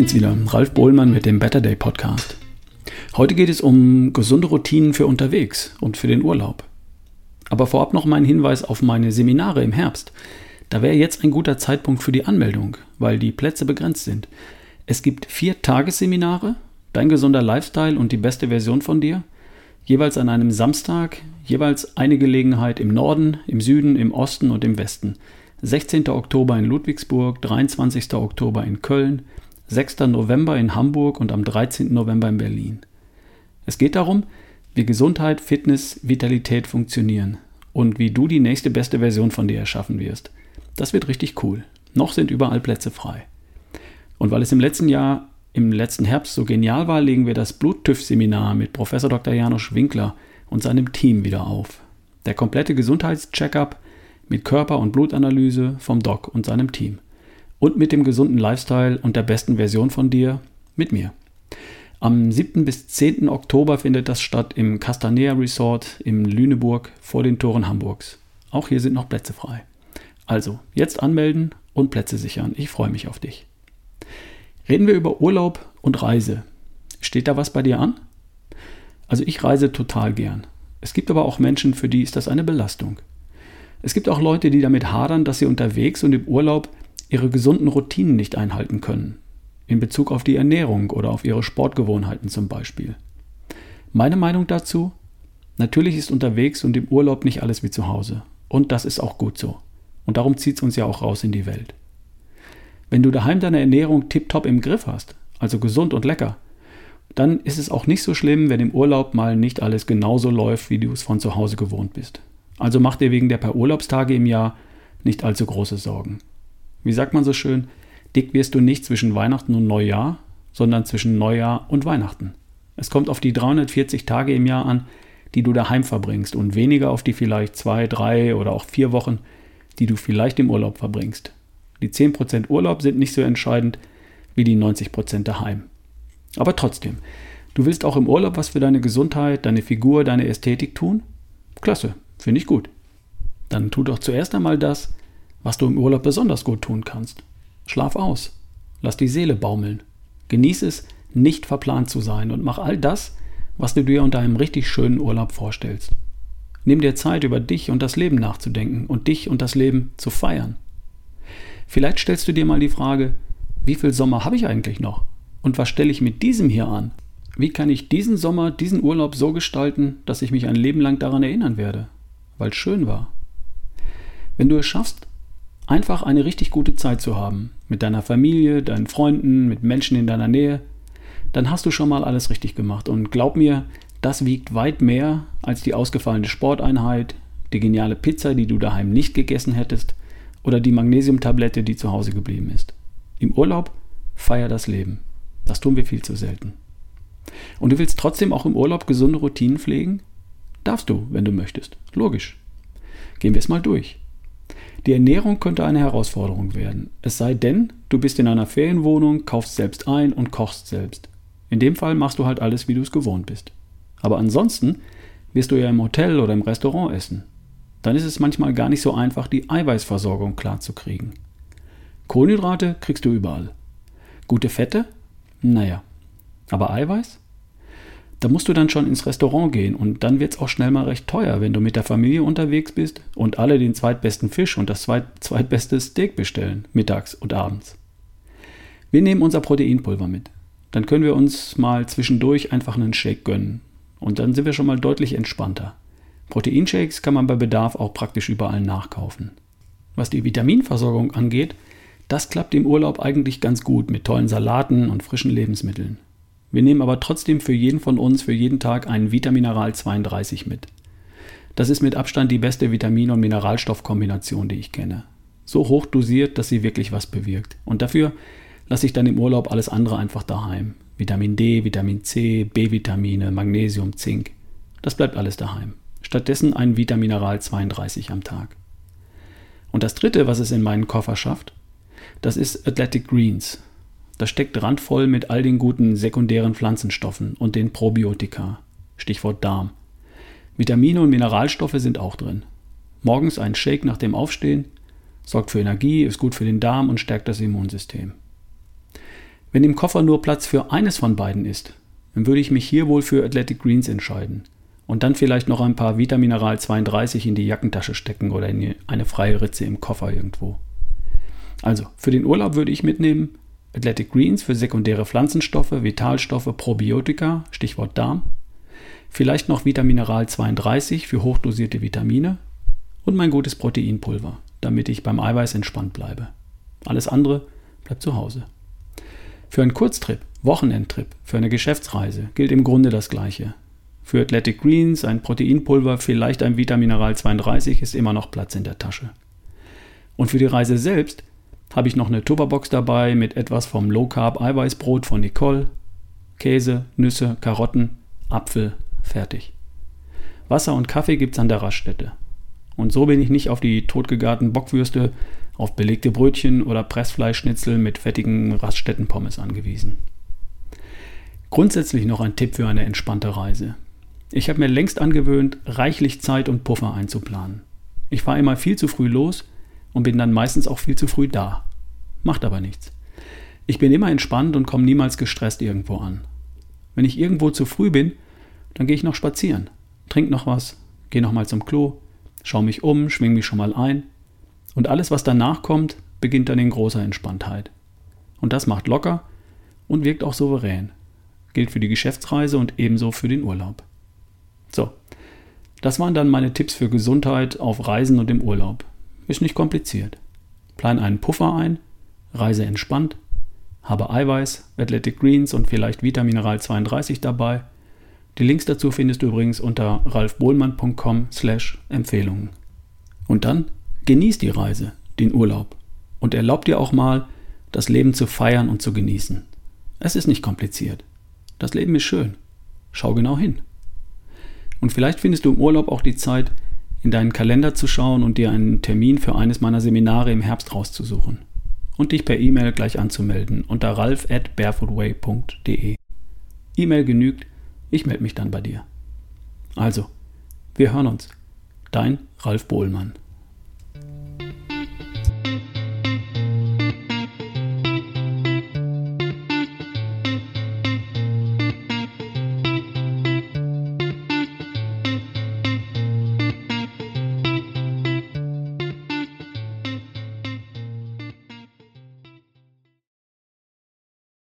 bin's wieder, Ralf Bohlmann mit dem Better Day Podcast. Heute geht es um gesunde Routinen für unterwegs und für den Urlaub. Aber vorab noch mein Hinweis auf meine Seminare im Herbst. Da wäre jetzt ein guter Zeitpunkt für die Anmeldung, weil die Plätze begrenzt sind. Es gibt vier Tagesseminare, dein gesunder Lifestyle und die beste Version von dir, jeweils an einem Samstag, jeweils eine Gelegenheit im Norden, im Süden, im Osten und im Westen. 16. Oktober in Ludwigsburg, 23. Oktober in Köln, 6. November in Hamburg und am 13. November in Berlin. Es geht darum, wie Gesundheit, Fitness, Vitalität funktionieren und wie du die nächste beste Version von dir erschaffen wirst. Das wird richtig cool. Noch sind überall Plätze frei. Und weil es im letzten Jahr, im letzten Herbst so genial war, legen wir das Bluttüff-Seminar mit Professor Dr. Janusz Winkler und seinem Team wieder auf. Der komplette Gesundheitscheckup mit Körper- und Blutanalyse vom Doc und seinem Team. Und mit dem gesunden Lifestyle und der besten Version von dir mit mir. Am 7. bis 10. Oktober findet das statt im Castanea Resort in Lüneburg vor den Toren Hamburgs. Auch hier sind noch Plätze frei. Also, jetzt anmelden und Plätze sichern. Ich freue mich auf dich. Reden wir über Urlaub und Reise. Steht da was bei dir an? Also ich reise total gern. Es gibt aber auch Menschen, für die ist das eine Belastung. Es gibt auch Leute, die damit hadern, dass sie unterwegs und im Urlaub ihre gesunden Routinen nicht einhalten können. In Bezug auf die Ernährung oder auf ihre Sportgewohnheiten zum Beispiel. Meine Meinung dazu? Natürlich ist unterwegs und im Urlaub nicht alles wie zu Hause. Und das ist auch gut so. Und darum zieht es uns ja auch raus in die Welt. Wenn du daheim deine Ernährung tiptop im Griff hast, also gesund und lecker, dann ist es auch nicht so schlimm, wenn im Urlaub mal nicht alles genauso läuft, wie du es von zu Hause gewohnt bist. Also mach dir wegen der paar Urlaubstage im Jahr nicht allzu große Sorgen. Wie sagt man so schön, dick wirst du nicht zwischen Weihnachten und Neujahr, sondern zwischen Neujahr und Weihnachten. Es kommt auf die 340 Tage im Jahr an, die du daheim verbringst und weniger auf die vielleicht zwei, drei oder auch vier Wochen, die du vielleicht im Urlaub verbringst. Die 10% Urlaub sind nicht so entscheidend wie die 90% daheim. Aber trotzdem, du willst auch im Urlaub was für deine Gesundheit, deine Figur, deine Ästhetik tun? Klasse, finde ich gut. Dann tu doch zuerst einmal das, was du im Urlaub besonders gut tun kannst. Schlaf aus, lass die Seele baumeln. Genieß es, nicht verplant zu sein und mach all das, was du dir unter einem richtig schönen Urlaub vorstellst. Nimm dir Zeit, über dich und das Leben nachzudenken und dich und das Leben zu feiern. Vielleicht stellst du dir mal die Frage, wie viel Sommer habe ich eigentlich noch? Und was stelle ich mit diesem hier an? Wie kann ich diesen Sommer, diesen Urlaub so gestalten, dass ich mich ein Leben lang daran erinnern werde? Weil es schön war. Wenn du es schaffst, einfach eine richtig gute Zeit zu haben, mit deiner Familie, deinen Freunden, mit Menschen in deiner Nähe, dann hast du schon mal alles richtig gemacht. Und glaub mir, das wiegt weit mehr als die ausgefallene Sporteinheit, die geniale Pizza, die du daheim nicht gegessen hättest, oder die Magnesiumtablette, die zu Hause geblieben ist. Im Urlaub feier das Leben. Das tun wir viel zu selten. Und du willst trotzdem auch im Urlaub gesunde Routinen pflegen? Darfst du, wenn du möchtest. Logisch. Gehen wir es mal durch. Die Ernährung könnte eine Herausforderung werden. Es sei denn, du bist in einer Ferienwohnung, kaufst selbst ein und kochst selbst. In dem Fall machst du halt alles, wie du es gewohnt bist. Aber ansonsten wirst du ja im Hotel oder im Restaurant essen. Dann ist es manchmal gar nicht so einfach, die Eiweißversorgung klarzukriegen. Kohlenhydrate kriegst du überall. Gute Fette naja, aber Eiweiß? Da musst du dann schon ins Restaurant gehen und dann wird es auch schnell mal recht teuer, wenn du mit der Familie unterwegs bist und alle den zweitbesten Fisch und das zweit zweitbeste Steak bestellen, mittags und abends. Wir nehmen unser Proteinpulver mit. Dann können wir uns mal zwischendurch einfach einen Shake gönnen. Und dann sind wir schon mal deutlich entspannter. Proteinshakes kann man bei Bedarf auch praktisch überall nachkaufen. Was die Vitaminversorgung angeht, das klappt im Urlaub eigentlich ganz gut mit tollen Salaten und frischen Lebensmitteln. Wir nehmen aber trotzdem für jeden von uns für jeden Tag einen Vitamineral 32 mit. Das ist mit Abstand die beste Vitamin- und Mineralstoffkombination, die ich kenne. So hoch dosiert, dass sie wirklich was bewirkt. Und dafür lasse ich dann im Urlaub alles andere einfach daheim. Vitamin D, Vitamin C, B-Vitamine, Magnesium, Zink. Das bleibt alles daheim. Stattdessen ein Vitamineral 32 am Tag. Und das dritte, was es in meinen Koffer schafft, das ist Athletic Greens. Das steckt randvoll mit all den guten sekundären Pflanzenstoffen und den Probiotika. Stichwort Darm. Vitamine und Mineralstoffe sind auch drin. Morgens ein Shake nach dem Aufstehen, sorgt für Energie, ist gut für den Darm und stärkt das Immunsystem. Wenn im Koffer nur Platz für eines von beiden ist, dann würde ich mich hier wohl für Athletic Greens entscheiden und dann vielleicht noch ein paar Vitamineral 32 in die Jackentasche stecken oder in eine freie Ritze im Koffer irgendwo. Also, für den Urlaub würde ich mitnehmen Athletic Greens für sekundäre Pflanzenstoffe, Vitalstoffe, Probiotika, Stichwort Darm, vielleicht noch Vitamineral 32 für hochdosierte Vitamine und mein gutes Proteinpulver, damit ich beim Eiweiß entspannt bleibe. Alles andere bleibt zu Hause. Für einen Kurztrip, Wochenendtrip, für eine Geschäftsreise gilt im Grunde das Gleiche. Für Athletic Greens, ein Proteinpulver, vielleicht ein Vitamineral 32 ist immer noch Platz in der Tasche. Und für die Reise selbst habe ich noch eine Tupperbox dabei mit etwas vom Low Carb Eiweißbrot von Nicole, Käse, Nüsse, Karotten, Apfel, fertig. Wasser und Kaffee gibt's an der Raststätte. Und so bin ich nicht auf die totgegarten Bockwürste, auf belegte Brötchen oder Pressfleischschnitzel mit fettigen Raststättenpommes angewiesen. Grundsätzlich noch ein Tipp für eine entspannte Reise. Ich habe mir längst angewöhnt, reichlich Zeit und Puffer einzuplanen. Ich fahre immer viel zu früh los und bin dann meistens auch viel zu früh da. Macht aber nichts. Ich bin immer entspannt und komme niemals gestresst irgendwo an. Wenn ich irgendwo zu früh bin, dann gehe ich noch spazieren, trink noch was, gehe noch mal zum Klo, schaue mich um, schwing mich schon mal ein und alles, was danach kommt, beginnt dann in großer Entspanntheit. Und das macht locker und wirkt auch souverän. Gilt für die Geschäftsreise und ebenso für den Urlaub. So, das waren dann meine Tipps für Gesundheit auf Reisen und im Urlaub. Ist nicht kompliziert. Plan einen Puffer ein, reise entspannt, habe Eiweiß, Athletic Greens und vielleicht Vitamineral 32 dabei. Die Links dazu findest du übrigens unter ralfbohlmann.com slash Empfehlungen. Und dann genieß die Reise, den Urlaub und erlaub dir auch mal, das Leben zu feiern und zu genießen. Es ist nicht kompliziert. Das Leben ist schön. Schau genau hin. Und vielleicht findest du im Urlaub auch die Zeit, in deinen Kalender zu schauen und dir einen Termin für eines meiner Seminare im Herbst rauszusuchen und dich per E-Mail gleich anzumelden unter ralf at barefootway.de. E-Mail genügt, ich melde mich dann bei dir. Also, wir hören uns. Dein Ralf Bohlmann.